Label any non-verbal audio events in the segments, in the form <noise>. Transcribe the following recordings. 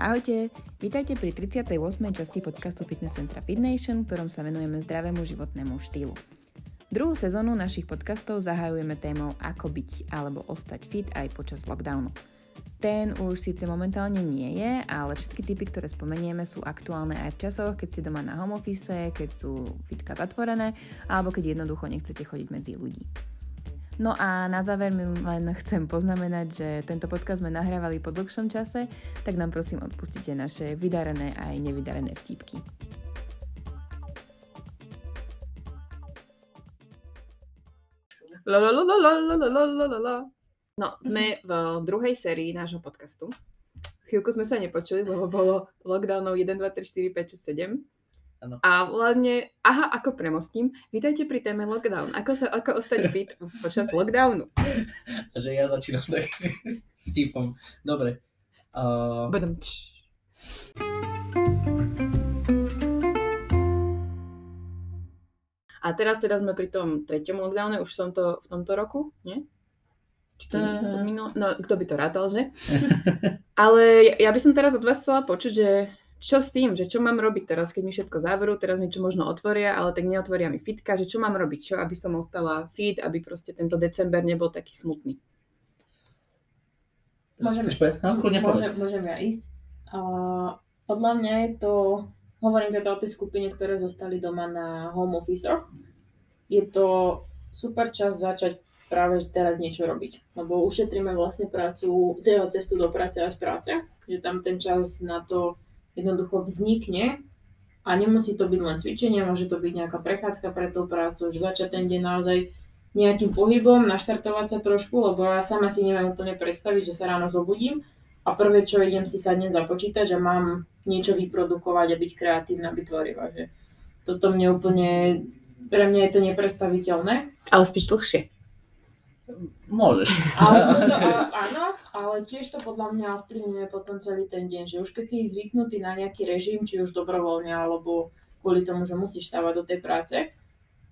Ahojte, vítajte pri 38. časti podcastu Fitness Centra Fit Nation, v ktorom sa venujeme zdravému životnému štýlu. Druhú sezónu našich podcastov zahajujeme témou ako byť alebo ostať fit aj počas lockdownu. Ten už síce momentálne nie je, ale všetky typy, ktoré spomenieme, sú aktuálne aj v časoch, keď ste doma na home office, keď sú fitka zatvorené, alebo keď jednoducho nechcete chodiť medzi ľudí. No a na záver mi len chcem poznamenať, že tento podcast sme nahrávali po dlhšom čase, tak nám prosím odpustite naše vydarené aj nevydarené vtipky. No, sme v druhej sérii nášho podcastu. Chvíľku sme sa nepočuli, lebo bolo lockdownov 1, 2, 3, 4, 5, 6, 7. Áno. A hlavne, aha, ako premostím, vítajte pri téme lockdown. Ako, sa, ako ostať fit počas lockdownu? <laughs> že ja začínam tak <laughs> vtipom. Dobre. Uh, Budem A teraz teda sme pri tom treťom lockdowne, už som to v tomto roku, nie? No, kto by to rátal, že? <laughs> Ale ja by som teraz od vás chcela počuť, že čo s tým, že čo mám robiť teraz, keď mi všetko zavrú, teraz mi čo možno otvoria, ale tak neotvoria mi fitka, že čo mám robiť, čo, aby som ostala fit, aby proste tento december nebol taký smutný. Chceš povedať? No, kľudne Môžem, môžem ja ísť. Uh, podľa mňa je to, hovorím teda o tej skupine, ktoré zostali doma na home office je to super čas začať práve teraz niečo robiť. Lebo ušetríme vlastne prácu, cestu do práce a z práce, že tam ten čas na to jednoducho vznikne a nemusí to byť len cvičenie, môže to byť nejaká prechádzka pre tú prácu, že začať ten deň naozaj nejakým pohybom, naštartovať sa trošku, lebo ja sama si neviem úplne predstaviť, že sa ráno zobudím a prvé, čo idem si sadnem za počítač a mám niečo vyprodukovať a byť kreatívna, byť tvorivá. Že toto mne úplne, pre mňa je to nepredstaviteľné. Ale spíš dlhšie. Môžeš. Ale <laughs> to, a, áno, ale tiež to podľa mňa ovplyvňuje potom celý ten deň, že už keď si zvyknutý na nejaký režim, či už dobrovoľne, alebo kvôli tomu, že musíš stávať do tej práce,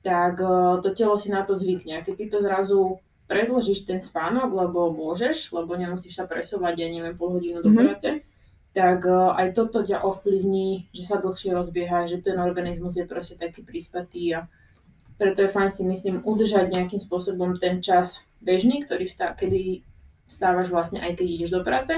tak eh, to telo si na to zvykne. A keď ty to zrazu predložíš ten spánok, lebo môžeš, lebo nemusíš sa presovať, ja neviem, pol hodinu do Mhm. práce, tak eh, aj toto ťa ovplyvní, že sa dlhšie rozbieha, že ten organizmus je proste taký prispatý a preto je fajn si myslím udržať nejakým spôsobom ten čas bežný, ktorý vstá, kedy vstávaš vlastne aj keď ideš do práce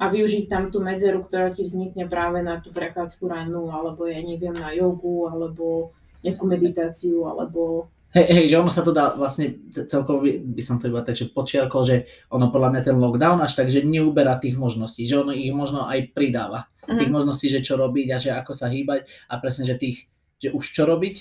a využiť tam tú medzeru, ktorá ti vznikne práve na tú prechádzku rannú, alebo ja neviem, na jogu, alebo nejakú meditáciu, alebo Hej, hej, že ono sa to dá vlastne celkovo by, som to iba takže počiarkol, že ono podľa mňa ten lockdown až tak, že neuberá tých možností, že ono ich možno aj pridáva. Tých Mhm. možností, že čo robiť a že ako sa hýbať a presne, že tých, že už čo robiť,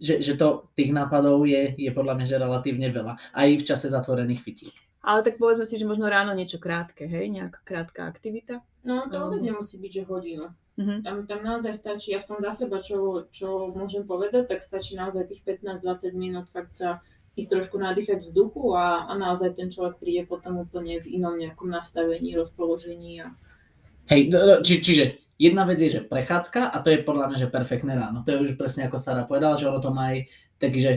že, že to tých nápadov je, je podľa mňa že relatívne veľa. Aj v čase zatvorených fitík. Ale tak povedzme si, že možno ráno niečo krátke, hej? Nejaká krátka aktivita. no to vôbec nemusí byť, že hodinu. Mhm. Tam, tam naozaj stačí, aspoň za seba, čo, čo môžem povedať, tak stačí naozaj tých 15-20 minút fakt sa ísť trošku nadýchať vzduchu a, a naozaj ten človek príde potom úplne v inom nejakom nastavení, rozpoložení a Hej, no, no, či, čiže jedna vec je, že prechádzka a to je podľa mňa, že perfektné ráno. To je už presne ako Sara povedala, že ono to má aj taký, že,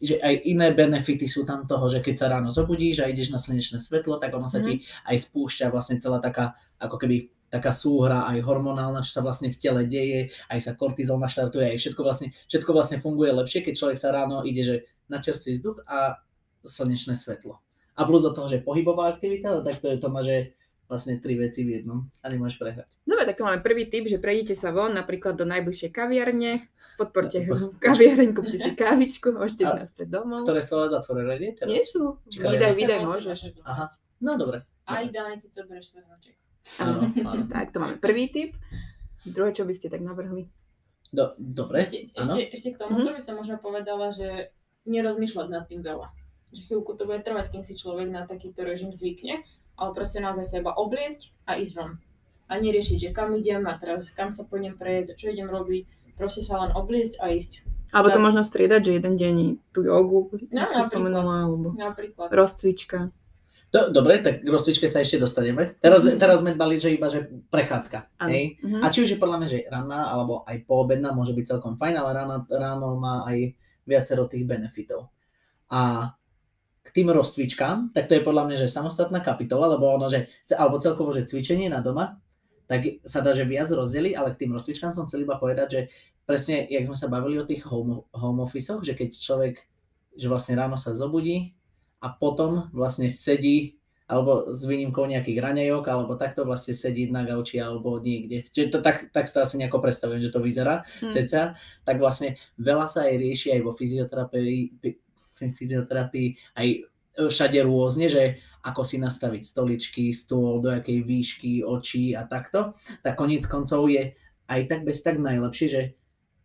že aj iné benefity sú tam toho, že keď sa ráno zobudíš a ideš na slnečné svetlo, tak ono sa ti aj spúšťa vlastne celá taká, ako keby taká súhra aj hormonálna, čo sa vlastne v tele deje, aj sa kortizol naštartuje, aj všetko vlastne, všetko vlastne funguje lepšie, keď človek sa ráno ide, že na čerstvý vzduch a slnečné svetlo. A plus do toho, že pohybová aktivita, tak to, je, to má, že vlastne tri veci v jednom a nemôžeš prehrať. Dobre, tak to máme prvý tip, že prejdite sa von napríklad do najbližšej kaviarne, podporte <laughs> kaviareň, kúpte si kávičku, môžete ísť naspäť domov. Ktoré sú ale zatvorené, nie teraz? Nie sú. Vydaj, vydaj, môžeš. môže- Aha, no dobre. A ideálne, keď sa berieš svrnoček. Áno, áno. <laughs> Tak, to máme prvý tip. Druhé, čo by ste tak navrhli? Do, dobre, Ešte, ešte, ešte k tomuto by som možno povedala, že nerozmýšľať nad tým veľa. Že chvíľku to bude trvať, kým si človek na takýto režim zvykne, ale proste naozaj sa iba obliecť a ísť von. A neriešiť, že kam idem a teraz kam sa pôjdem prejsť, čo idem robiť. Proste sa len obliecť a ísť. Alebo to možno striedať, že jeden deň tú jogu, No, napríklad. spomenula, alebo Napríklad. rozcvička. Do, dobre, tak k rozcvičke sa ešte dostaneme. Teraz, Mhm. teraz sme dbali, že iba, že prechádzka. Hej? Mhm. A či už je podľa mňa, že ranná alebo aj poobedná môže byť celkom fajn, ale ráno, ráno má aj viacero tých benefitov. A k tým rozcvičkám, tak to je podľa mňa, že samostatná kapitola, lebo ono, že, alebo celkovo, že cvičenie na doma, tak sa dá, že viac rozdeli, ale k tým rozcvičkám som chcel iba povedať, že presne, jak sme sa bavili o tých home, home office že keď človek, že vlastne ráno sa zobudí a potom vlastne sedí alebo s výnimkou nejakých raňajok, alebo takto vlastne sedí na gauči alebo niekde. Čiže to, tak, tak sa asi nejako predstavujem, že to vyzerá hmm. ceca. Tak vlastne veľa sa aj rieši aj vo fyzioterapii, fyzioterapii aj všade rôzne, že ako si nastaviť stoličky, stôl, do akej výšky, očí a takto. Tak koniec koncov je aj tak bez tak najlepšie, že,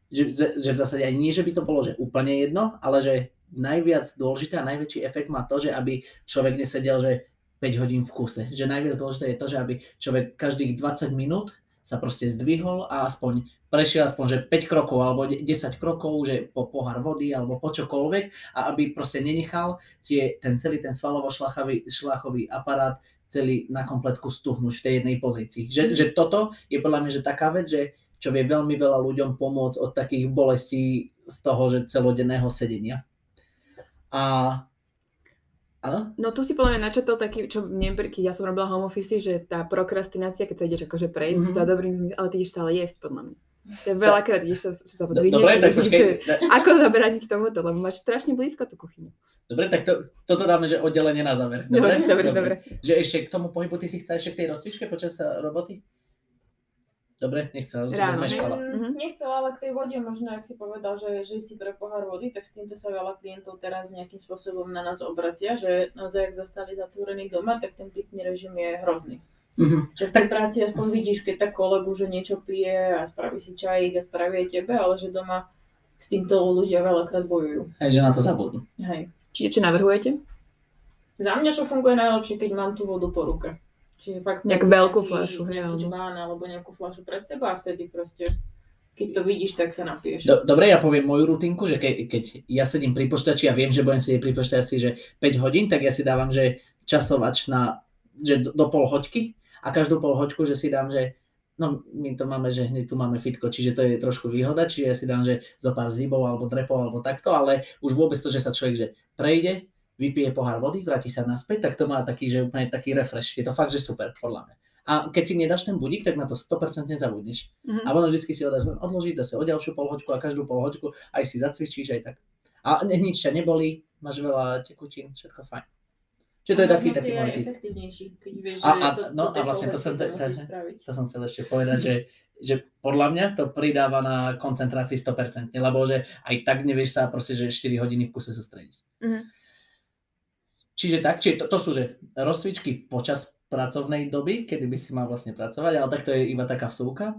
že, že v zásade aj nie, že by to bolo že úplne jedno, ale že najviac dôležité a najväčší efekt má to, že aby človek nesedel, že 5 hodín v kuse. Že najviac dôležité je to, že aby človek každých 20 minút sa proste zdvihol a aspoň prešiel aspoň že 5 krokov alebo 10 krokov, že po pohár vody alebo po čokoľvek a aby proste nenechal tie, ten celý ten svalovo-šlachový šlachový aparát celý na kompletku stuhnúť v tej jednej pozícii. Že, že toto je podľa mňa že taká vec, že čo vie veľmi veľa ľuďom pomôcť od takých bolestí z toho, že celodenného sedenia. A Áno? No tu si podľa mňa načetol taký, čo mne, keď ja som robila home office, že tá prokrastinácia, keď sa ideš akože prejsť, mm-hmm. tá dobrým, ale ty ideš stále jesť, podľa mňa. To je veľakrát, ideš sa, sa podvinieš, Dobre, tak počkej. Ako zabrániť tomuto, lebo máš strašne blízko tú kuchyňu. Dobre, tak to, toto dáme, že oddelenie na záver. Dobre, dobre, dobre. dobre. Že ešte k tomu pohybu, ty si chceš ešte k tej rozcvičke počas roboty? Dobre, nechcela, si zmeškala. Mm, nechcela, ale k tej vode možno, ak si povedal, že, že si pre pohár vody, tak s týmto sa veľa klientov teraz nejakým spôsobom na nás obracia, že naozaj, ak zostali zatvorení doma, tak ten pitný režim je hrozný. Mm-hmm. Že v tej práci aspoň vidíš, keď tak kolegu, že niečo pije a spraví si čajík a spraví aj tebe, ale že doma s týmto ľudia veľakrát bojujú. Hej, že na to zabudnú. Hej. Čiže čo navrhujete? Za mňa čo funguje najlepšie, keď mám tú vodu po ruke. Čiže fakt... Nejak veľkú fľašu, hej. Nejaký alebo nejakú fľašu pred seba a vtedy proste keď to vidíš, tak sa napiješ. Do, dobre, ja poviem moju rutinku, že ke, keď ja sedím pri počítači a viem, že budem sedieť pri počítači že 5 hodín, tak ja si dávam, že časovač na, že do, do pol hoďky a každú pol hoďku, že si dám, že no my to máme, že hneď tu máme fitko, čiže to je trošku výhoda, čiže ja si dám, že zo pár zíbov alebo drepov alebo takto, ale už vôbec to, že sa človek že prejde, vypije pohár vody, vráti sa naspäť, tak to má taký, že úplne taký refresh. Je to fakt, že super, podľa mňa. A keď si nedáš ten budík, tak na to 100% nezabudneš. Mm-hmm. A ono vždy si ho dáš len odložiť zase o ďalšiu polhoďku a každú polhoďku aj si zacvičíš aj tak. A nič ťa nebolí, máš veľa tekutín, všetko fajn. Čiže to je taký, taký môj typ. keď vieš, a, a, no, a vlastne to som, to, to, to som chcel ešte povedať, že, že podľa mňa to pridáva na koncentrácii 100%, lebo že aj tak nevieš sa proste, že 4 hodiny v kuse sústrediť. Mm-hmm. Čiže tak, čiže to, to sú že rozcvičky počas pracovnej doby, kedy by si mal vlastne pracovať, ale tak to je iba taká vsúka.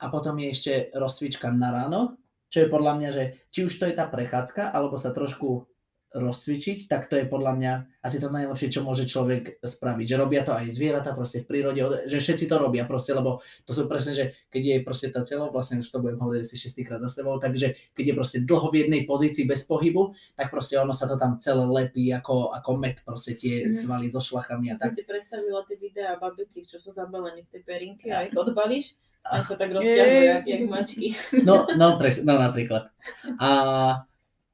A potom je ešte rozcvička na ráno, čo je podľa mňa, že či už to je tá prechádzka, alebo sa trošku rozcvičiť, tak to je podľa mňa asi to najlepšie, čo môže človek spraviť. Že robia to aj zvieratá proste v prírode, že všetci to robia proste, lebo to sú presne, že keď je proste to telo, vlastne už to budem hovoriť si šestýkrát za sebou, takže keď je proste dlho v jednej pozícii bez pohybu, tak proste ono sa to tam celé lepí ako, ako med, proste tie mm. svaly so šlachami a tak. si predstavila tie videá babetiek, čo sú zabalení v tej perinke a ich odbalíš a <laughs> sa tak rozťahujú, jak, jak mačky. No, no, pres, no napríklad. A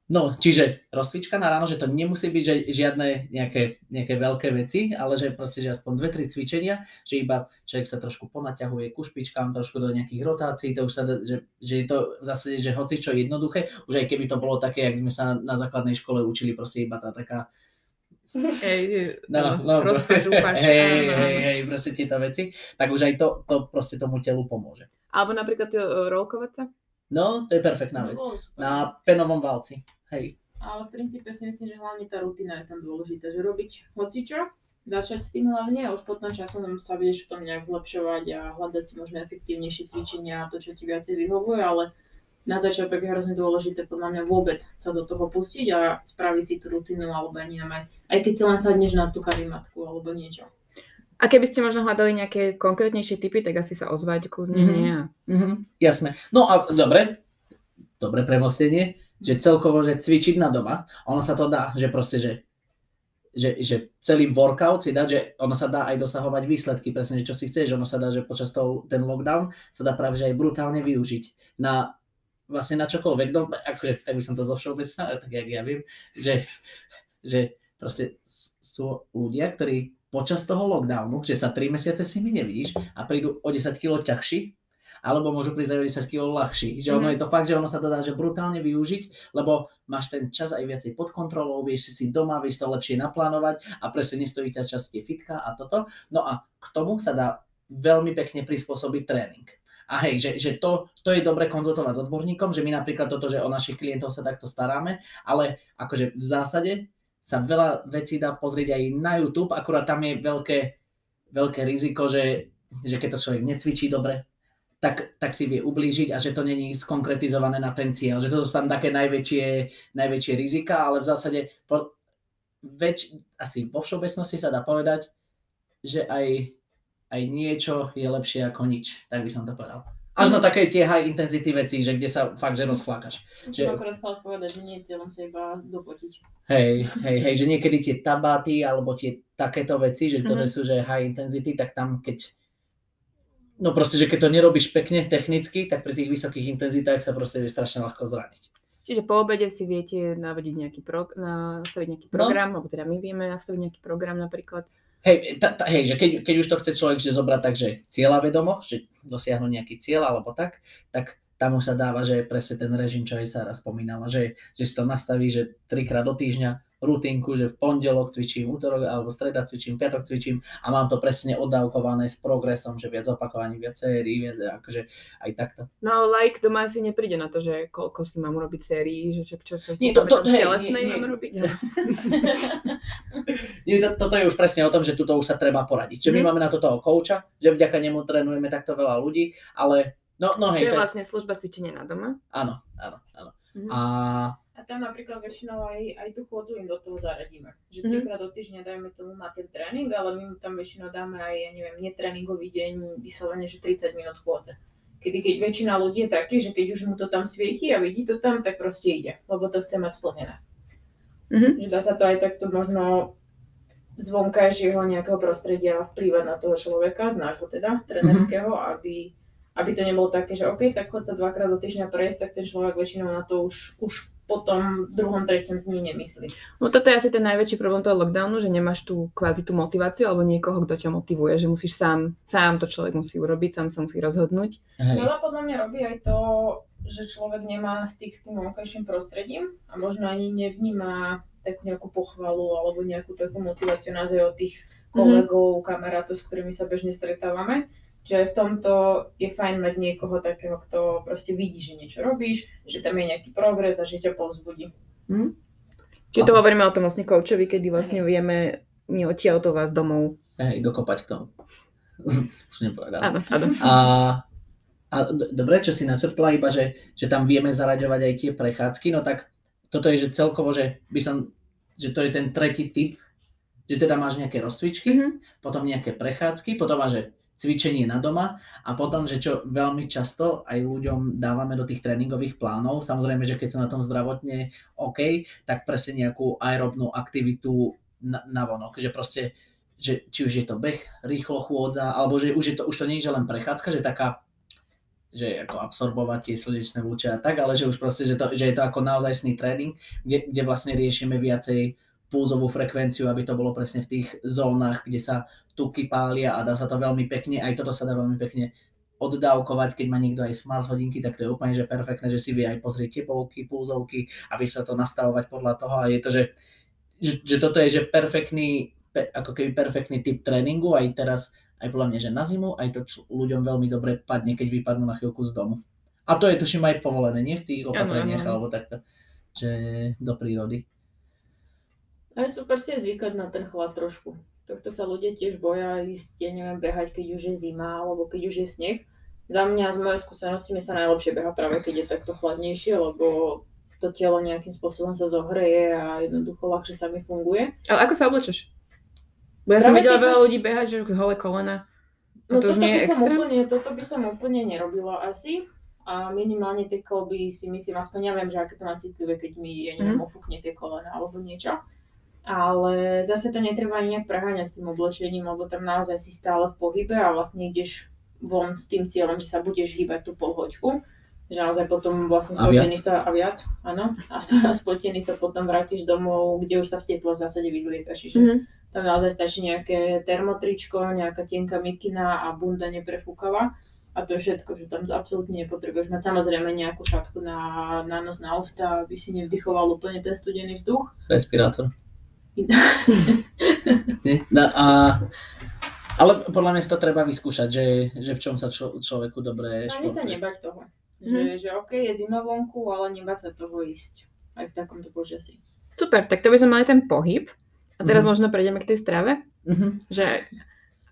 No, čiže rozcvička na ráno, že to nemusí byť že žiadne nejaké, nejaké veľké veci, ale že proste, že aspoň dve, tri cvičenia, že iba človek sa trošku ponaťahuje ku špičkám, trošku do nejakých rotácií, to už sa, že, že je to v zásade, že hoci čo jednoduché, už aj keby to bolo také, jak sme sa na základnej škole učili, proste iba tá taká Hej, no, no, no <laughs> hej, hej, hej, proste tieto veci, tak už aj to, to proste tomu telu pomôže. Alebo napríklad e, rolkovať sa? No, to je perfektná vec. Na penovom valci. Hej. Ale v princípe si myslím, že hlavne tá rutina je tam dôležitá, že robiť hocičo, začať s tým hlavne a už potom časom sa vieš v tom nejak zlepšovať a hľadať si možno efektívnejšie cvičenia a to, čo ti viacej vyhovuje, ale na začiatok je hrozne dôležité podľa mňa vôbec sa do toho pustiť a spraviť si tú rutinu alebo ani aj, aj keď si len sadneš na tú karimatku alebo niečo. A keby ste možno hľadali nejaké konkrétnejšie typy, tak asi sa ozvať kľudne. Mm-hmm. Nie. Mm-hmm. Jasné. No a dobre, dobre premostenie že celkovo, že cvičiť na doma, ono sa to dá, že proste, že, že, že celý workout si dá, že ono sa dá aj dosahovať výsledky, presne, že čo si chceš, ono sa dá, že počas toho, ten lockdown sa dá práve, že aj brutálne využiť na vlastne na čokoľvek, no akože tak by som to zo všeobecná, tak jak ja viem, že, že proste sú ľudia, ktorí počas toho lockdownu, že sa 3 mesiace s nimi nevidíš a prídu o 10 kg ťažší, alebo môžu prísť aj 10 kg ľahší. Že ono Mhm. je to fakt, že ono sa to dá že brutálne využiť, lebo máš ten čas aj viacej pod kontrolou, vieš si doma, vieš to lepšie naplánovať a presne nestojí ťa čas tie fitka a toto. No a k tomu sa dá veľmi pekne prispôsobiť tréning. A hej, že, že to, to je dobre konzultovať s odborníkom, že my napríklad toto, že o našich klientov sa takto staráme, ale akože v zásade sa veľa vecí dá pozrieť aj na YouTube, akurát tam je veľké, veľké riziko, že, že keď to človek necvičí dobre, tak, tak si vie ublížiť a že to není skonkretizované na ten cieľ, že to sú tam také najväčšie, najväčšie rizika, ale v zásade po, väč, asi vo všeobecnosti sa dá povedať, že aj, aj niečo je lepšie ako nič, tak by som to povedal. Až na také tie high intensity veci, že kde sa fakt, že rozflákaš. Že... Že- akorát chcela povedať, že nie je cieľom sa iba dopotiť. Hej, hej, hej, že niekedy tie tabaty alebo tie takéto veci, že ktoré Mhm. sú že high intensity, tak tam keď no proste, že keď to nerobíš pekne technicky, tak pri tých vysokých intenzitách sa proste vie strašne ľahko zraniť. Čiže po obede si viete navodiť nejaký pro, nastaviť nejaký No. program, alebo teda my vieme nastaviť nejaký program napríklad. Hej, ta, ta, hej že keď, keď už to chce človek že zobrať tak, že cieľa vedomo, že dosiahnuť nejaký cieľ alebo tak, tak tam už sa dáva, že je presne ten režim, čo aj Sara spomínala, že, že si to nastaví, že trikrát do týždňa rutinku, že v pondelok cvičím, útorok alebo streda cvičím, piatok cvičím a mám to presne oddávkované s progresom, že viac opakovaní, viac sérií, viac, akože aj takto. No ale like doma asi nepríde na to, že koľko si mám urobiť sérií, že čo, čo, čo Nie, to- to- hej, telesnej nie, nie. mám robiť. <laughs> Nie, to, toto je už presne o tom, že tuto už sa treba poradiť. Že my Mhm. máme na to toho kouča, že vďaka nemu trénujeme takto veľa ľudí, ale no, no hej, je to, vlastne služba cvičenia na doma. áno, áno, áno. Mhm. A tam napríklad väčšinou aj, aj tú chôdzu im do toho zaradíme. Že Mhm. trikrát do týždňa dajme tomu na ten tréning, ale my mu tam väčšinou dáme aj, ja neviem, netréningový deň, vyslovene, že 30 minút chôdze. Kedy keď väčšina ľudí je taký, že keď už mu to tam svieti a vidí to tam, tak proste ide, lebo to chce mať splnené. Mhm. Že dá sa to aj takto možno z vonkajšieho nejakého prostredia vplývať na toho človeka, z nášho teda, trenerského, aby, aby to nebolo také, že OK, tak chod sa dvakrát do týždňa prejsť, tak ten človek väčšinou na to už, už po tom druhom, treťom dni nemyslí. No toto je asi ten najväčší problém toho lockdownu, že nemáš tú kvázi tú motiváciu alebo niekoho, kto ťa motivuje, že musíš sám, sám to človek musí urobiť, sám sa musí rozhodnúť. hej, Veľa podľa mňa robí aj to, že človek nemá styk s tým vonkajším prostredím a možno ani nevníma takú nejakú pochvalu alebo nejakú takú motiváciu naozaj od tých kolegov, kamarátov, s ktorými sa bežne stretávame. Čiže aj v tomto je fajn mať niekoho takého, kto proste vidí, že niečo robíš, že tam je nejaký progres a že ťa povzbudí. Čiže to hovoríme o tom vlastne koučovi, kedy vlastne vieme nie odtiaľ to vás domov. hej, dokopať k tomu. <laughs> Už nepovedal. Áno, áno. A, a d- dobre, čo si načrtla, iba že, že tam vieme zaraďovať aj tie prechádzky, no tak toto je, že celkovo, že by som, že to je ten tretí typ, že teda máš nejaké rozcvičky, Mhm. potom nejaké prechádzky, potom máš že cvičenie na doma a potom, že čo veľmi často aj ľuďom dávame do tých tréningových plánov, samozrejme, že keď sú na tom zdravotne OK, tak presne nejakú aerobnú aktivitu na, na vonok, že proste, že či už je to beh, rýchlo chôdza, alebo že už, je to, už to nie je že len prechádzka, že taká že ako absorbovať tie slnečné lúče a tak, ale že už proste, že, to, že je to ako naozajstný tréning, kde, kde vlastne riešime viacej pulzovú frekvenciu, aby to bolo presne v tých zónach, kde sa tuky pália a dá sa to veľmi pekne, aj toto sa dá veľmi pekne oddávkovať, keď má niekto aj smart hodinky, tak to je úplne že perfektné, že si vie aj pozrieť tepovky, pulzovky a vie sa to nastavovať podľa toho a je to, že, že, že toto je že perfektný, pe, ako keby perfektný typ tréningu aj teraz, aj podľa mňa, že na zimu, aj to č- ľuďom veľmi dobre padne, keď vypadnú na chvíľku z domu. A to je tuším aj povolené, nie v tých opatreniach áno. alebo takto, že do prírody. A je super si aj zvykať na ten chlad trošku. Tohto sa ľudia tiež boja ísť, ja neviem, behať, keď už je zima, alebo keď už je sneh. Za mňa, z mojej skúsenosti, mi sa najlepšie beha práve keď je takto chladnejšie, lebo to telo nejakým spôsobom sa zohreje a jednoducho ľahšie sa mi funguje. Ale ako sa oblečeš? Bo ja som Práve videla keď veľa máš- ľudí behať, že holé kolena. No to toto, je by som extrém? úplne, toto by som úplne nerobila asi. A minimálne tie kolby si myslím, aspoň ja viem, že aké to má citlivé, keď mi, ja neviem, ofúkne tie kolena alebo niečo. Ale zase to netreba ani nejak preháňať s tým oblečením, lebo tam naozaj si stále v pohybe a vlastne ideš von s tým cieľom, že sa budeš hýbať tú polhoďku. Že naozaj potom vlastne spotený sa, a viac, áno, a, a spotený sa potom vrátiš domov, kde už sa v teplo v zásade vyzliekaš. Čiže Mhm. to Tam naozaj stačí nejaké termotričko, nejaká tenká mikina a bunda neprefúkava. A to je všetko, že tam absolútne nepotrebuješ mať samozrejme nejakú šatku na, na nos, na ústa, aby si nevdychoval úplne ten studený vzduch. Respirátor. No, a, ale podľa mňa to treba vyskúšať, že, že v čom sa čo, človeku dobre No, ani sa športuje. nebať toho. Mhm. Že, že OK, je zima vonku, ale nebať sa toho ísť aj v takomto počasí. Super, tak to by sme mali ten pohyb. A teraz Mhm. možno prejdeme k tej strave, Mhm. že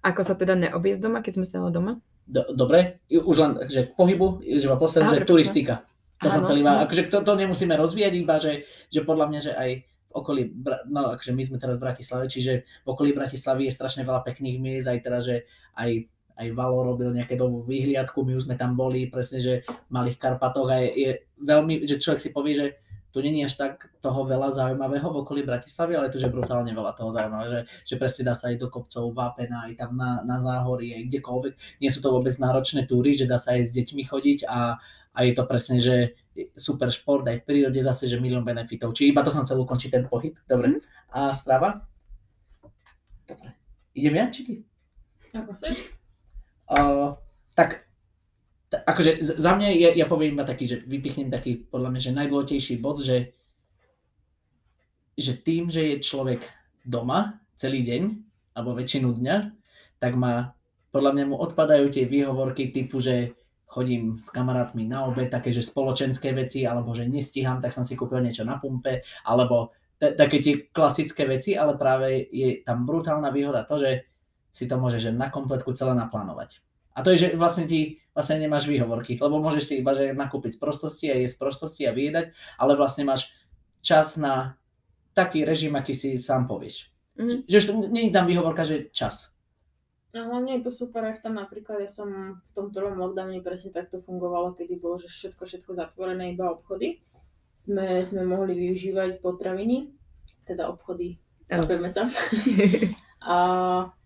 ako sa teda neobísť doma, keď sme stále doma. Do, dobre, už len, že k pohybu, že iba posledné, Aha, že prepáč, no. turistika. To som Áno. chcel iba, akože to, to nemusíme rozvíjať, iba že, že podľa mňa, že aj okolí, no akože my sme teraz v Bratislave, čiže v okolí Bratislavy je strašne veľa pekných miest, aj teda, že aj, aj Valo robil nejaké novú výhliadku, my už sme tam boli, presne, že v Malých Karpatoch a je veľmi, že človek si povie, že tu není až tak toho veľa zaujímavého v okolí Bratislavy, ale tu je brutálne veľa toho zaujímavého, že, že presne dá sa aj do kopcov, Vápena, aj tam na, na záhorí, aj kdekoľvek. Nie sú to vôbec náročné túry, že dá sa aj s deťmi chodiť a, a je to presne, že super šport aj v prírode zase, že milión benefitov. Či iba to som chcel ukončiť ten pohyb. Dobre. A strava? Dobre. Idem ja, či ty? Ako chceš? Uh, tak, akože za mňa ja, ja poviem iba taký, že vypichnem taký podľa mňa, že najdôležitejší bod, že, že tým, že je človek doma celý deň, alebo väčšinu dňa, tak má, podľa mňa mu odpadajú tie výhovorky typu, že chodím s kamarátmi na obed, také, že spoločenské veci, alebo že nestíham, tak som si kúpil niečo na pumpe, alebo také tie klasické veci, ale práve je tam brutálna výhoda to, že si to môžeš že na kompletku celé naplánovať. A to je, že vlastne ti vlastne nemáš výhovorky, lebo môžeš si iba že nakúpiť z prostosti a jesť z prostosti a vyjedať, ale vlastne máš čas na taký režim, aký si sám povieš. Mhm. Že to nie je tam výhovorka, že čas. No hlavne je to super aj v tom napríklad, ja som v tom prvom lockdowne presne takto fungovalo, kedy bolo, že všetko, všetko zatvorené, iba obchody. Sme, sme mohli využívať potraviny, teda obchody, chápeme sa. <laughs> A,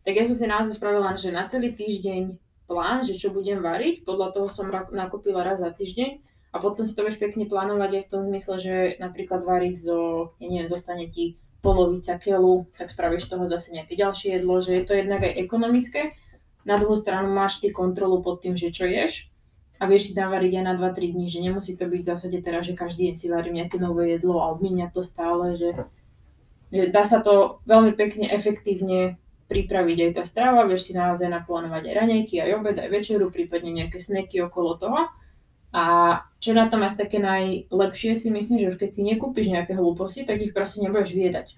tak ja som si naozaj spravila, že na celý týždeň plán, že čo budem variť, podľa toho som nakúpila raz za týždeň a potom si to vieš pekne plánovať aj v tom zmysle, že napríklad variť zo, ja neviem, zostane ti polovica keľu, tak spravíš toho zase nejaké ďalšie jedlo, že je to jednak aj ekonomické. Na druhú stranu máš ty kontrolu pod tým, že čo ješ a vieš si tam variť aj na 2-3 dní, že nemusí to byť v zásade teraz, že každý deň si varím nejaké nové jedlo a obmíňať to stále, že, že dá sa to veľmi pekne, efektívne pripraviť aj tá strava, vieš si naozaj naplánovať aj raňajky, aj obed, aj večeru, prípadne nejaké sneky okolo toho. A čo na tom asi také najlepšie si myslím, že už keď si nekúpiš nejaké hlúposti, tak ich proste nebudeš viedať.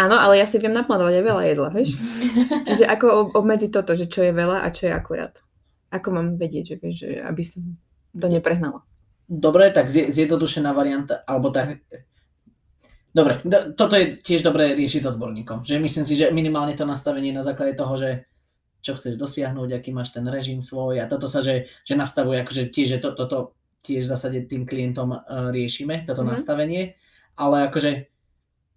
Áno, ale ja si viem naplánovať aj veľa jedla, vieš? <laughs> Čiže ako ob- obmedziť toto, že čo je veľa a čo je akurát? Ako mám vedieť, že, vieš, že aby som to neprehnala? Dobre, tak zje- zjednodušená varianta, alebo tak... Dobre, do, toto je tiež dobré riešiť s odborníkom. Že myslím si, že minimálne to nastavenie na základe toho, že čo chceš dosiahnuť, aký máš ten režim svoj a toto sa, že, že nastavuje, akože tiež, že to, toto tiež v zásade tým klientom uh, riešime, toto Mhm. nastavenie, ale akože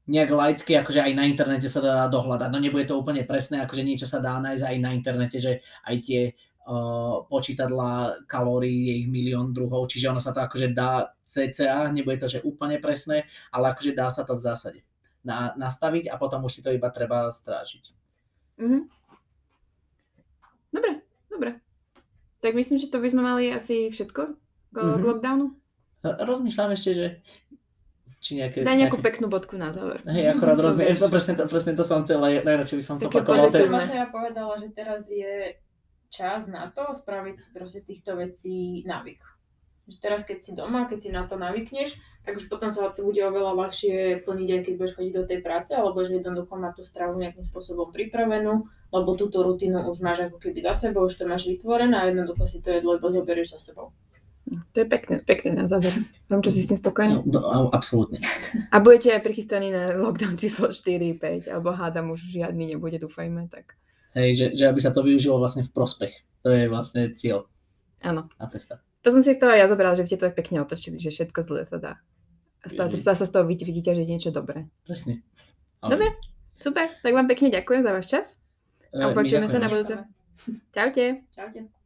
nejak laicky, akože aj na internete sa dá dohľadať. No nebude to úplne presné, akože niečo sa dá nájsť aj na internete, že aj tie počítadla kalórií je ich milión druhov, čiže ono sa to akože dá cca, nebude to, že úplne presné, ale akože dá sa to v zásade na, nastaviť a potom už si to iba treba strážiť. Mhm. Dobre, dobre. Tak myslím, že to by sme mali asi všetko k, Mhm. k lockdownu. Rozmýšľam ešte, že či nejaké... Daj nejakú nejaké... peknú bodku na záver. Hej, akorát <laughs> vieš. to presne, to, presne to som chcel, aj najradšej by som Ten... som vlastne ja povedala, že teraz je čas na to spraviť si proste z týchto vecí návyk. Že teraz, keď si doma, keď si na to navykneš, tak už potom sa to bude oveľa ľahšie plniť, aj keď budeš chodiť do tej práce, alebo že jednoducho mať tú stravu nejakým spôsobom pripravenú, lebo túto rutinu už máš ako keby za sebou, už to máš vytvorené a jednoducho si to jedlo iba zoberieš za sebou. To je pekné, pekné na záver. Vám čo si s tým spokojný? No, no, absolútne. A budete aj prichystaní na lockdown číslo 4, 5, alebo hádam už žiadny nebude, dúfajme, tak Hej, že, že aby sa to využilo vlastne v prospech. To je vlastne cieľ áno. a cesta. To som si z toho ja zobrala, že ste to tak pekne otočili, že všetko zlé sa dá. Stá, Mhm. stá sa z toho vidí, vidíte, že je niečo dobré. Presne. Dobre. Super, tak vám pekne ďakujem za váš čas. E, A my počujeme sa na budúce. Čaute. Čaute.